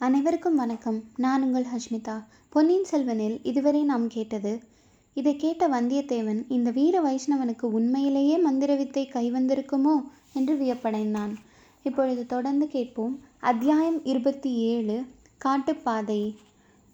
அனைவருக்கும் வணக்கம். நான் உங்கள் ஹஷ்மிதா. பொன்னியின் செல்வனில் இதுவரை நாம் கேட்டது இதை கேட்ட வந்தியத்தேவன் இந்த வீர வைஷ்ணவனுக்கு உண்மையிலேயே மந்திர வித்தை கைவந்திருக்குமோ என்று வியப்படைந்தான். இப்பொழுது தொடர்ந்து கேட்போம். அத்தியாயம் இருபத்தி ஏழு காட்டுப்பாதை.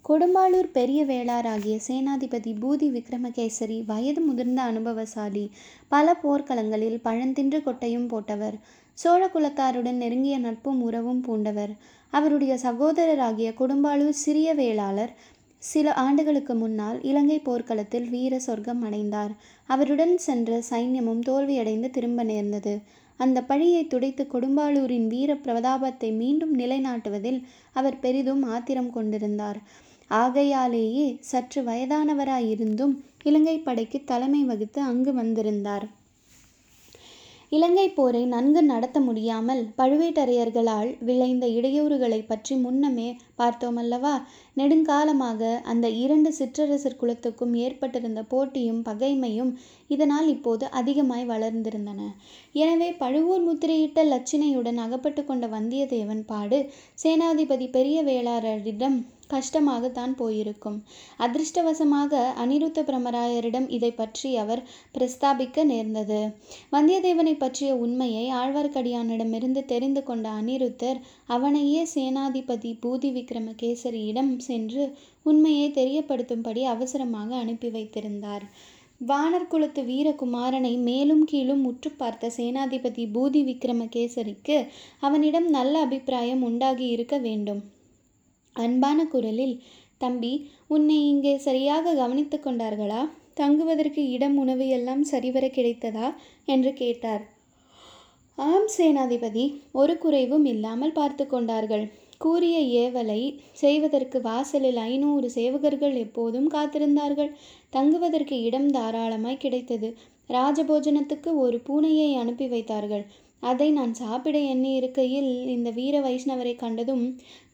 கொடும்பாளூர் பெரிய வேளாராகிய சேனாதிபதி பூதி விக்ரமகேசரி வயது முதிர்ந்த அனுபவசாலி பல போர்க்களங்களில் பழந்தின்று கொட்டையும் போட்டவர். சோழ குலத்தாருடன் நெருங்கிய நட்பும் உறவும் பூண்டவர். அவருடைய சகோதரராகிய கொடும்பாளூர் சிறிய வேளாளர் சில ஆண்டுகளுக்கு முன்னால் இலங்கை போர்க்களத்தில் வீர சொர்க்கம் அடைந்தார். அவருடன் சென்ற சைன்யமும் தோல்வியடைந்து திரும்ப நேர்ந்தது. அந்த பழியை துடைத்து கொடும்பாளூரின் வீர பிரதாபத்தை மீண்டும் நிலைநாட்டுவதில் அவர் பெரிதும் ஆத்திரம் கொண்டிருந்தார். ஆகையாலேயே சற்று வயதானவராயிருந்தும் இலங்கை படைக்கு தலைமை வகித்து அங்கு வந்திருந்தார். இலங்கை போரை நன்கு நடத்த முடியாமல் பழுவேட்டரையர்களால் விளைந்த இடையூறுகளை பற்றி முன்னமே பார்த்தோமல்லவா? நெடுங்காலமாக அந்த இரண்டு சிற்றரசர் குலத்துக்கும் ஏற்பட்டிருந்த போட்டியும் பகைமையும் இதனால் இப்போது அதிகமாய் வளர்ந்திருந்தன. எனவே பழுவூர் முத்திரையிட்ட லட்சினையுடன் அகப்பட்டு கொண்ட வந்தியத்தேவன் பாடு சேனாதிபதி பெரிய வேளாளரிடம் கஷ்டமாகத்தான் போயிருக்கும். அதிர்ஷ்டவசமாக அனிருத்த பிரமராயரிடம் இதை பற்றி அவர் பிரஸ்தாபிக்க நேர்ந்தது. வந்தியத்தேவனை பற்றிய உண்மையை ஆழ்வார்க்கடியானிடமிருந்து தெரிந்து கொண்ட அனிருத்தர் அவனையே சேனாதிபதி பூதி விக்கிரமகேசரியிடம் சென்று உண்மையை தெரியப்படுத்தும்படி அவசரமாக அனுப்பி வைத்திருந்தார். வானர் குலத்து வீரகுமாரனை மேலும் கீழும் உற்று பார்த்த சேனாதிபதி பூதி விக்ரமகேசரிக்கு அவனிடம் நல்ல அபிப்பிராயம் உண்டாகி இருக்க வேண்டும். அன்பான குரலில் தம்பி உன்னை இங்கே சரியாக கவனித்து கொண்டார்களா? தங்குவதற்கு இடம் உணவு எல்லாம் சரிவர கிடைத்ததா? என்று கேட்டார். ஆம் சேனாதிபதி. ஒரு குறைவும் இல்லாமல் பார்த்து கொண்டார்கள். கூறிய ஏவலை செய்வதற்கு வாசலில் ஐநூறு சேவகர்கள் எப்போதும் காத்திருந்தார்கள். தங்குவதற்கு இடம் தாராளமாய் கிடைத்தது. ராஜபோஜனத்துக்கு ஒரு பூனையை அனுப்பி வைத்தார்கள். அதை நான் சாப்பிட எண்ணி இருக்கையில் இந்த வீர வைஷ்ணவரை கண்டதும்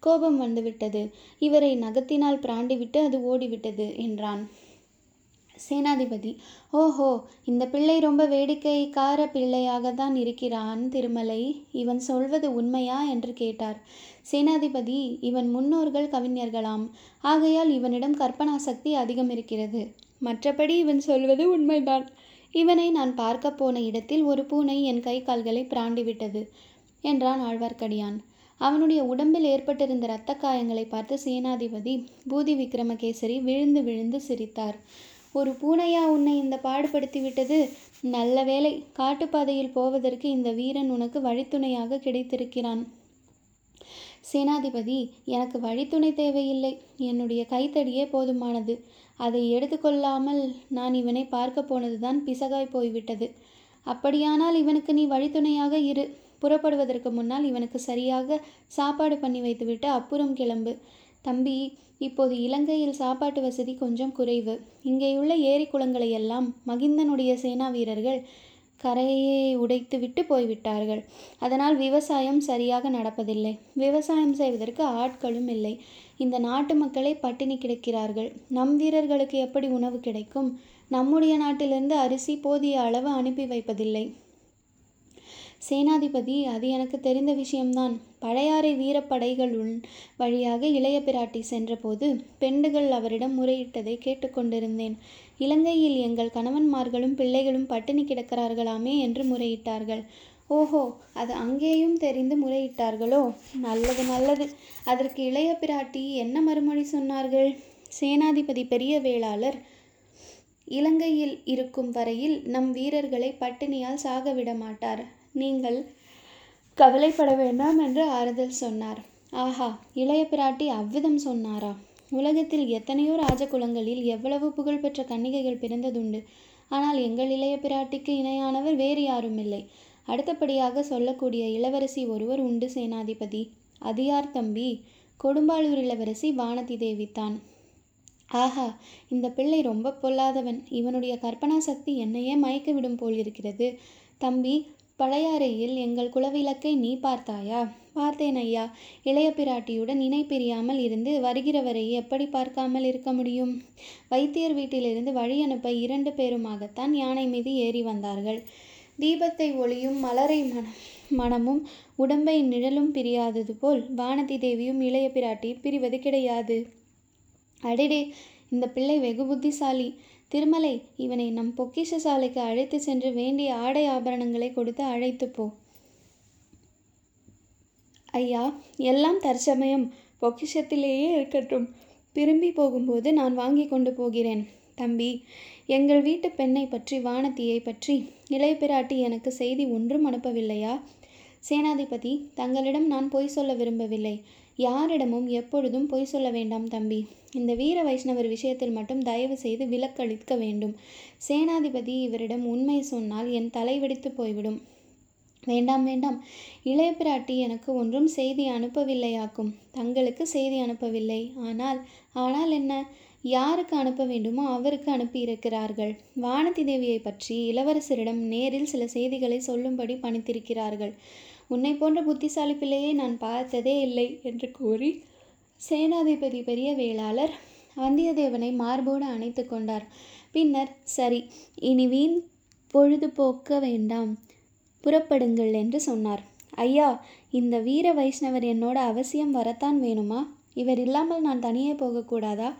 கோபம் வந்துவிட்டது. இவரை நகத்தினால் பிராண்டிவிட்டு அது ஓடிவிட்டது என்றான். சேனாதிபதி ஓஹோ இந்த பிள்ளை ரொம்ப வேடிக்கைக்கார பிள்ளையாக தான் இருக்கிறான் திருமலை. இவன் சொல்வது உண்மையா என்று கேட்டார். சேனாதிபதி இவன் முன்னோர்கள் கவிஞர்களாம். ஆகையால் இவனிடம் கற்பனா சக்தி அதிகம் இருக்கிறது மற்றபடி இவன் சொல்வது உண்மைதான். இவனை நான் பார்க்க போன இடத்தில் ஒரு பூனை என் கை கால்களை பிராண்டிவிட்டது என்றான் ஆழ்வார்க்கடியான். அவனுடைய உடம்பில் ஏற்பட்டிருந்த இரத்த காயங்களை பார்த்து சேனாதிபதி பூதி விக்ரமகேசரி விழுந்து விழுந்து சிரித்தார். ஒரு பூனையா உன்னை இந்த பாடுபடுத்தி விட்டது நல்ல வேலை காட்டுப்பாதையில் போவதற்கு இந்த வீரன் உனக்கு வழித்துணையாக கிடைத்திருக்கிறான். சேனாதிபதி எனக்கு வழித்துணை தேவையில்லை. என்னுடைய கைத்தடியே போதுமானது. அதை எடுத்துக்கொள்ளாமல் நான் இவனை பார்க்க போனதுதான் பிசகாய் போய்விட்டது. அப்படியானால் இவனுக்கு நீ வழித்துணையாக இரு. புறப்படுவதற்கு முன்னால் இவனுக்கு சரியாக சாப்பாடு பண்ணி வைத்துவிட்டு அப்புறம் கிளம்பு. தம்பி இப்போது இலங்கையில் சாப்பாட்டு வசதி கொஞ்சம் குறைவு. இங்கேயுள்ள ஏரி குளங்களை எல்லாம் மகிந்தனுடைய சேனா வீரர்கள் கரையை உடைத்து விட்டு போய்விட்டார்கள். அதனால் விவசாயம் சரியாக நடப்பதில்லை. விவசாயம் செய்வதற்கு ஆட்களும் இல்லை. இந்த நாட்டு மக்களே பட்டினி கிடக்கிறார்கள். நம் வீரர்களுக்கு எப்படி உணவு கிடைக்கும்? நம்முடைய நாட்டிலிருந்து அரிசி போதிய அளவு அனுப்பி வைப்பதில்லை. சேனாதிபதி அது எனக்கு தெரிந்த விஷயம்தான். பழையாறை வீரப்படைகளுள் வழியாக இளைய பிராட்டி சென்றபோது பெண்டுகள் அவரிடம் முறையிட்டதை கேட்டுக்கொண்டிருந்தேன் இலங்கையில் எங்கள் கணவன்மார்களும் பிள்ளைகளும் பட்டினி கிடக்கிறார்களாமே என்று முறையிட்டார்கள். ஓஹோ அது அங்கேயும் தெரிந்து முறையிட்டார்களோ? நல்லது நல்லது. அதற்கு இளைய பிராட்டி என்ன மறுமொழி சொன்னார்கள்? சேனாதிபதி பெரிய வேளாளர் இலங்கையில் இருக்கும் வரையில் நம் வீரர்களை பட்டினியால் சாக விட மாட்டார். நீங்கள் கவலைப்பட வேண்டாம் என்று ஆறுதல் சொன்னார். ஆஹா இளைய பிராட்டி அவ்விதம் சொன்னாரா? உலகத்தில் எத்தனையோ ராஜகுலங்களில் எவ்வளவு புகழ்பெற்ற கன்னிகைகள் பிறந்ததுண்டு. ஆனால் எங்கள் இளைய பிராட்டிக்கு இணையானவர் வேறு யாரும் இல்லை அடுத்தபடியாக சொல்லக்கூடிய இளவரசி ஒருவர் உண்டு சேனாதிபதி. அது யார் தம்பி கொடும்பாளூர் இளவரசி வானதி தேவித்தான் ஆஹா இந்த பிள்ளை ரொம்ப பொல்லாதவன். இவனுடைய கற்பனா சக்தி என்னையே மயக்க விடும் போல் இருக்கிறது. தம்பி பழையாறையில் எங்கள் குலவிளக்கை நீ பார்த்தாயா? பார்த்தேன் ஐயா. இளைய பிராட்டியுடன் இணை பிரியாமல் இருந்து வருகிறவரை எப்படி பார்க்காமல் இருக்க முடியும்? வைத்தியர் வீட்டிலிருந்து வழி அனுப்ப இரண்டு பேருமாகத்தான் யானை மீது ஏறி வந்தார்கள். தீபத்தை ஒளியும் மலரை மனம் மனமும் உடம்பை நிழலும் பிரியாதது போல் வானதி தேவியும் இளைய பிராட்டி பிரிவது கிடையாது. அடிடே இந்த பிள்ளை வெகு புத்திசாலி. திருமலை இவனை நம் பொக்கிஷ சாலைக்கு அழைத்து சென்று வேண்டிய ஆடை ஆபரணங்களை கொடுத்து அழைத்து போ. ஐயா எல்லாம் தற்சமயம். பொக்கிஷத்திலேயே இருக்கட்டும். திரும்பி போகும்போது நான் வாங்கி கொண்டு போகிறேன். தம்பி எங்கள் வீட்டு பெண்ணை பற்றி வானத்தியை பற்றி இளைய பிராட்டி எனக்கு செய்தி ஒன்றும் அனுப்பவில்லையா? சேனாதிபதி தங்களிடம் நான் பொய் சொல்ல விரும்பவில்லை. யாரிடமும் எப்பொழுதும் பொய் சொல்ல வேண்டாம் தம்பி. இந்த வீர வைஷ்ணவர் விஷயத்தில் மட்டும் தயவு செய்து விலக்களிக்க வேண்டும். சேனாதிபதி இவரிடம் உண்மை சொன்னால் என் தலை வெடித்து போய்விடும். வேண்டாம் வேண்டாம். இளைய பிராட்டி எனக்கு ஒன்றும் செய்தி அனுப்பவில்லையாக்கும். தங்களுக்கு செய்தி அனுப்பவில்லை. ஆனால் ஆனால் என்ன? யாருக்கு அனுப்ப வேண்டுமோ அவருக்கு அனுப்பியிருக்கிறார்கள் வானதி தேவியை பற்றி இளவரசரிடம் நேரில் சில செய்திகளை சொல்லும்படி பணித்திருக்கிறார்கள். உன்னை போன்ற புத்திசாலி பிள்ளையை நான் பார்த்ததே இல்லை என்று கூறி சேனாதிபதி பெரிய வேளாளர் வந்தியத்தேவனை மார்போடு அணைத்து கொண்டார். பின்னர் சரி இனி வீண் பொழுதுபோக்க வேண்டாம் புறப்படுங்கள் என்று சொன்னார். ஐயா இந்த வீர வைஷ்ணவர் என்னோட அவசியம் வரத்தான் வேணுமா? இவர் இல்லாமல் நான் தனியே போகக்கூடாதா?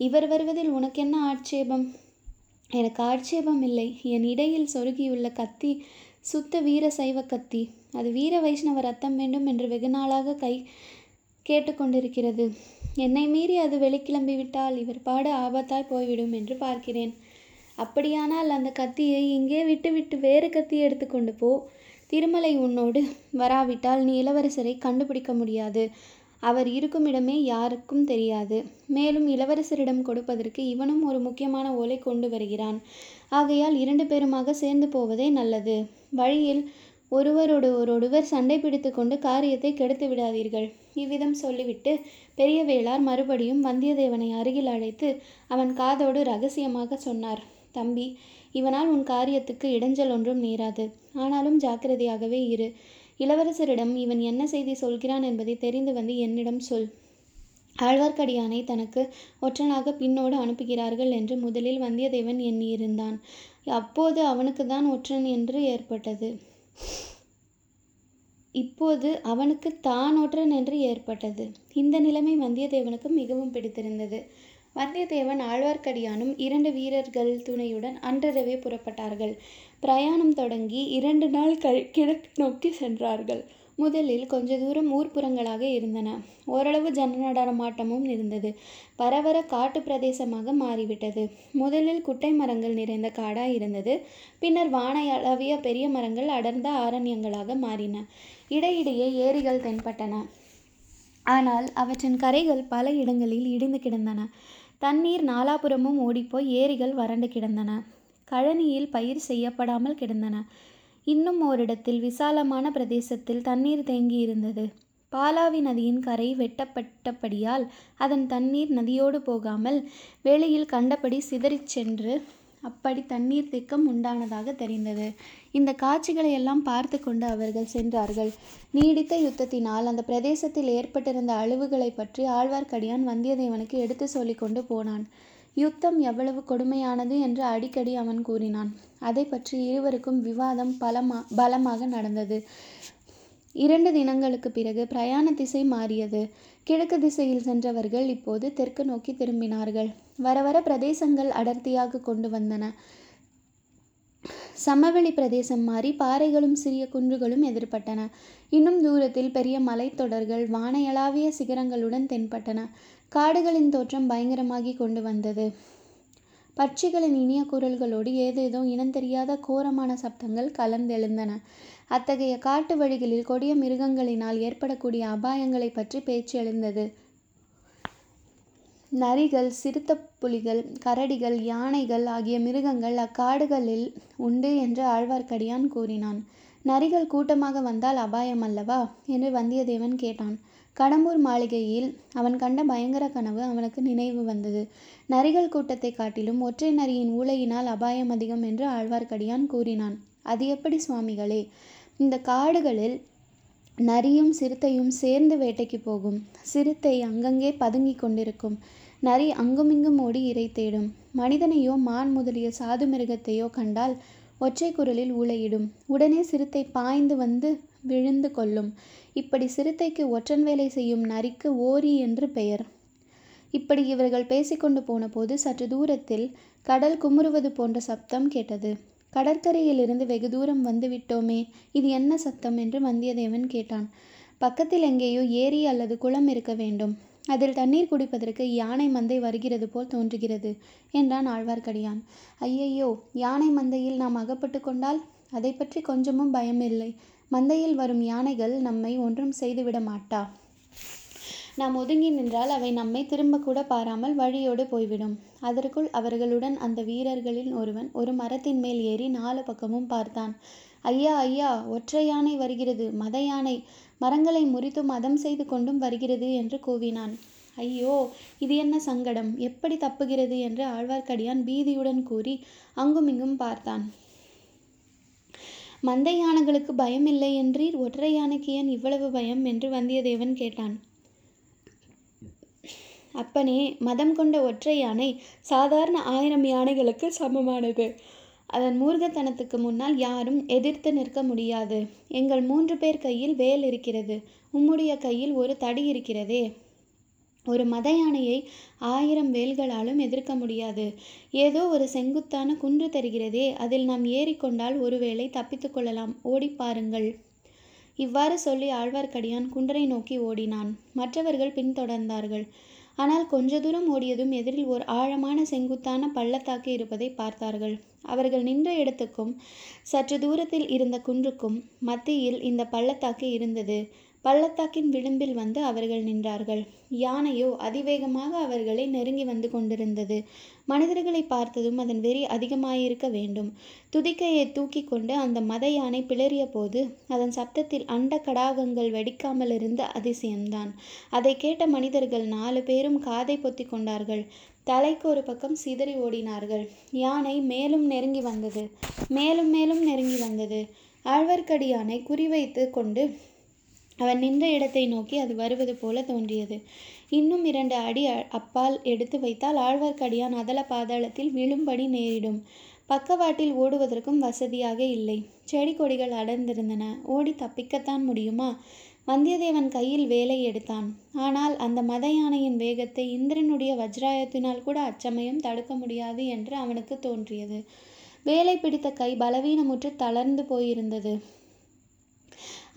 இவர் வருவதில் உனக்கு என்ன ஆட்சேபம்? எனக்கு ஆட்சேபம் இல்லை. என் இடையில் சொருகியுள்ள கத்தி சுத்த வீர சைவ கத்தி. அது வீர வைஷ்ணவ ரத்தம் வேண்டும் என்று வெகு நாளாக கை கேட்டுக்கொண்டிருக்கிறது என்னை மீறி அது வெளிக்கிளம்பிவிட்டால் இவர் பாட ஆபத்தாய் போய்விடும் என்று பார்க்கிறேன். அப்படியானால் அந்த கத்தியை இங்கே விட்டுவிட்டு வேறு கத்தி எடுத்துக்கொண்டு போ. திருமலை உன்னோடு வராவிட்டால் நீ இளவரசரை கண்டுபிடிக்க முடியாது. அவர் இருக்குமிடமே யாருக்கும் தெரியாது. மேலும் இளவரசரிடம் கொடுப்பதற்கு இவனும் ஒரு முக்கியமான ஓலை கொண்டு வருகிறான். ஆகையால் இரண்டு பேருமாக சேர்ந்து போவதே நல்லது. வழியில் ஒருவரோடு ஒருவர் சண்டை பிடித்து கொண்டு காரியத்தை கெடுத்து விடாதீர்கள். இவ்விதம் சொல்லிவிட்டு பெரிய வேளார் மறுபடியும் வந்தியத்தேவனை அருகில் அழைத்து அவன் காதோடு ரகசியமாக சொன்னார். தம்பி இவனால் உன் காரியத்துக்கு இடைஞ்சல் ஒன்றும் நேராது. ஆனாலும் ஜாக்கிரதையாகவே இரு. இளவரசரிடம் இவன் என்ன செய்தி சொல்கிறான் என்பதை தெரிந்து வந்து என்னிடம் சொல். ஆழ்வார்க்கடியானை தனக்கு ஒற்றனாக பின்னோடு அனுப்புகிறார்கள் என்று முதலில் வந்தியத்தேவன் எண்ணியிருந்தான். அப்போது அவனுக்கு தான் ஒற்றன் என்று ஏற்பட்டது. இப்போது அவனுக்கு தான் ஒற்றன் என்று ஏற்பட்டது. இந்த நிலைமை வந்தியத்தேவனுக்கு மிகவும் பிடித்திருந்தது. வந்தியத்தேவன் ஆழ்வார்க்கடியானும் இரண்டு வீரர்கள் துணையுடன் அன்றரவே புறப்பட்டார்கள். பிரயாணம் தொடங்கி இரண்டு நாள் கழி கிழக்கு நோக்கி சென்றார்கள். முதலில் கொஞ்ச தூரம் ஊர்ப்புறங்களாக இருந்தன. ஓரளவு ஜனநடமாட்டமும் இருந்தது. பரவர காட்டு பிரதேசமாக மாறிவிட்டது. முதலில் குட்டை மரங்கள் நிறைந்த காடாக இருந்தது. பின்னர் வானை அளவிய பெரிய மரங்கள் அடர்ந்த ஆரண்யங்களாக மாறின. இடையிடையே ஏரிகள் தென்பட்டன. ஆனால் அவற்றின் கரைகள் பல இடங்களில் இடிந்து கிடந்தன. தண்ணீர் நாலாபுறமும் ஓடிப்போய் ஏரிகள் வறண்டு கிடந்தன. கழனியில் பயிர் செய்யப்படாமல் கிடந்தன. இன்னும் ஓரிடத்தில் விசாலமான பிரதேசத்தில் தண்ணீர் தேங்கி இருந்தது பாலாவி நதியின் கரை வெட்டப்பட்டபடியால் அதன் தண்ணீர் நதியோடு போகாமல் வேளையில் கண்டபடி சிதறிச் சென்று அப்படி தண்ணீர் திக்கம் உண்டானதாக தெரிந்தது. இந்த காட்சிகளை எல்லாம் பார்த்து கொண்டு அவர்கள் சென்றார்கள். நீடித்த யுத்தத்தினால் அந்த பிரதேசத்தில் ஏற்பட்டிருந்த அழிவுகளை பற்றி ஆழ்வார்க்கடியான் வந்தியத்தேவனுக்கு எடுத்து சொல்லிக் கொண்டு போனான். யுத்தம் எவ்வளவு கொடுமையானது என்று அடிக்கடி அவன் கூறினான். அதை பற்றி இருவருக்கும் விவாதம் பலமா பலமாக நடந்தது. இரண்டு தினங்களுக்கு பிறகு பிரயாண திசை மாறியது. கிழக்கு திசையில் சென்றவர்கள் இப்போது தெற்கு நோக்கி திரும்பினார்கள். வர வர பிரதேசங்கள் அடர்த்தியாக கொண்டு வந்தன. சமவெளி பிரதேசம் மாறி பாறைகளும் சிறிய குன்றுகளும் எதிர்பட்டன. இன்னும் தூரத்தில் பெரிய மலைத்தொடர்கள் வானையளாவிய சிகரங்களுடன் தென்பட்டன. காடுகளின் தோற்றம் பயங்கரமாகி கொண்டு வந்தது. பட்சிகளின் இனிய குரல்களோடு ஏதேதோ இனந்தெரியாத கோரமான சப்தங்கள் கலந்தெழுந்தன. அத்தகைய காட்டு வழிகளில் கொடிய மிருகங்களினால் ஏற்படக்கூடிய அபாயங்களை பற்றி பேச்சு எழுந்தது. நரிகள் சிறுத்தைப்புலிகள் புலிகள் கரடிகள் யானைகள் ஆகிய மிருகங்கள் அக்காடுகளில் உண்டு என்று ஆழ்வார்க்கடியான் கூறினான். நரிகள் கூட்டமாக வந்தால் அபாயம் அல்லவா? என்று வந்தியத்தேவன் கேட்டான். கடம்பூர் மாளிகையில் அவன் கண்ட பயங்கர கனவு அவனுக்கு நினைவு வந்தது. நரிகள் கூட்டத்தை காட்டிலும் ஒற்றை நரியின் ஊளையினால் அபாயம் அதிகம் என்று ஆழ்வார்க்கடியான் கூறினான். அது எப்படி சுவாமிகளே? இந்த காடுகளில் நரியும் சிறுத்தையும் சேர்ந்து வேட்டைக்கு போகும். சிறுத்தை அங்கங்கே பதுங்கி கொண்டிருக்கும். நரி அங்குமிங்கும் ஓடி இரை தேடும். மனிதனையோ மான் முதலிய சாது மிருகத்தையோ கண்டால் ஒற்றை குரலில் ஊளையிடும். உடனே சிறுத்தை பாய்ந்து வந்து விழுந்து கொள்ளும் இப்படி சிறுத்தைக்கு ஒற்றன் வேலை செய்யும் நரிக்கு ஓரி என்று பெயர். இப்படி இவர்கள் பேசிக்கொண்டு போனபோது சற்று தூரத்தில் கடல் குமுறுவது போன்ற சப்தம் கேட்டது. கடற்கரையிலிருந்து வெகு தூரம் வந்து விட்டோமே இது என்ன சத்தம்? என்று வந்தியத்தேவன் கேட்டான். பக்கத்தில் எங்கேயோ ஏரி அல்லது குளம் இருக்க வேண்டும். அதில் தண்ணீர் குடிப்பதற்கு யானை மந்தை வருகிறது போல் தோன்றுகிறது என்றான் ஆழ்வார்க்கடியான். ஐயையோ யானை மந்தையில் நாம் அகப்பட்டு கொண்டால் அதை பற்றி கொஞ்சமும் பயமில்லை. மந்தையில் வரும் யானைகள் நம்மை ஒன்றும் செய்துவிட மாட்டா? நாம் ஒதுங்கி நின்றால் அவை நம்மை திரும்ப கூட பாராமல் வழியோடு போய்விடும். அதற்குள் அவர்களுடன் அந்த வீரர்களில் ஒருவன் ஒரு மரத்தின் மேல் ஏறி நாலு பக்கமும் பார்த்தான். ஐயா ஐயா ஒற்றை யானை வருகிறது மத யானை. மரங்களை முறித்து மதம் செய்து கொண்டும் வருகிறது என்று கூவினான். ஐயோ இது என்ன சங்கடம்? எப்படி தப்புகிறது என்று ஆழ்வார்க்கடியான் பீதியுடன் கூறி அங்குமிங்கும் பார்த்தான். மந்தை யானைகளுக்கு பயம் இல்லை என்றீர்? ஒற்றை யானைக்கு ஏன் இவ்வளவு பயம்? என்று வந்தியத்தேவன் கேட்டான். அப்பனே மதம் கொண்ட ஒற்றை யானை சாதாரண ஆயிரம் யானைகளுக்கு சமமானது. அதன் மூர்க்கத்தனத்துக்கு முன்னால் யாரும் எதிர்த்து நிற்க முடியாது. எங்கள் மூன்று பேர் கையில் வேல் இருக்கிறது. உம்முடைய கையில் ஒரு தடி இருக்கிறதே. ஒரு மத யானையை ஆயிரம் வேல்களாலும் எதிர்க்க முடியாது. ஏதோ ஒரு செங்குத்தான குன்று தெரிகிறதே. அதில் நாம் ஏறிக்கொண்டால் ஒருவேளை தப்பித்து கொள்ளலாம். ஓடி பாருங்கள். இவ்வாறு சொல்லி ஆழ்வார்க்கடியான் குன்றை நோக்கி ஓடினான். மற்றவர்கள் பின்தொடர்ந்தார்கள். ஆனால் கொஞ்ச தூரம் ஓடியதும் எதிரில் ஒரு ஆழமான செங்குத்தான பள்ளத்தாக்கு இருப்பதை பார்த்தார்கள். அவர்கள் நின்ற இடத்துக்கும் சற்று தூரத்தில் இருந்த குன்றுக்கும் மத்தியில் இந்த பள்ளத்தாக்கு இருந்தது. பள்ளத்தாக்கின் விளிம்பில் வந்து அவர்கள் நின்றார்கள். யானையோ அதிவேகமாக அவர்களை நெருங்கி வந்து கொண்டிருந்தது. மனிதர்களை பார்த்ததும் அதன் வெறி அதிகமாயிருக்க வேண்டும். துதிக்கையை தூக்கி கொண்டு அந்த மத யானை பிளறிய போது அதன் சப்தத்தில் அண்ட கடாகங்கள் வெடிக்காமல் இருந்த அதிசயம்தான். அதை கேட்ட மனிதர்கள் நாலு பேரும் காதை பொத்தி கொண்டார்கள். தலைக்கு ஒரு பக்கம் சிதறி ஓடினார்கள். யானை மேலும் நெருங்கி வந்தது. மேலும் மேலும் நெருங்கி வந்தது. ஆழ்வார்க்கடியானை குறிவைத்து கொண்டு அவன் நின்ற இடத்தை நோக்கி அது வருவது போல தோன்றியது. இன்னும் இரண்டு அடி அப்பால் எடுத்து வைத்தால் ஆழ்வார்க்கடியான் அதல பாதாளத்தில் விழும்படி நேரிடும். பக்கவாட்டில் ஓடுவதற்கும் வசதியாக இல்லை. செடி கொடிகள் அடர்ந்திருந்தன. ஓடி தப்பிக்கத்தான் முடியுமா? வந்தியத்தேவன் கையில் வேலை எடுத்தான். ஆனால் அந்த மத யானையின் வேகத்தை இந்திரனுடைய வஜ்ராயத்தினால் கூட அச்சமயம் தடுக்க முடியாது என்று அவனுக்கு தோன்றியது. வேலை பிடித்த கை பலவீனமுற்று தளர்ந்து போயிருந்தது.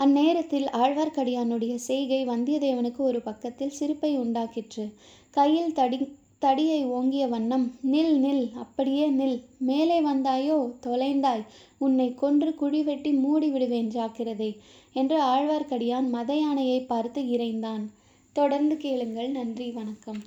அந்நேரத்தில் ஆழ்வார்க்கடியானுடைய செய்கை வந்தியத்தேவனுக்கு ஒரு பக்கத்தில் சிரிப்பை உண்டாக்கிற்று. கையில் தடி தடியை ஓங்கிய வண்ணம் நில் நில் அப்படியே நில். மேலே வந்தாயோ தொலைந்தாய். உன்னை கொன்று குழி வெட்டி மூடி விடுவேன் ஜாக்கிரதை என்று ஆழ்வார்க்கடியான் மத யானையை பார்த்து இறைந்தான். தொடர்ந்து கேளுங்கள். நன்றி வணக்கம்.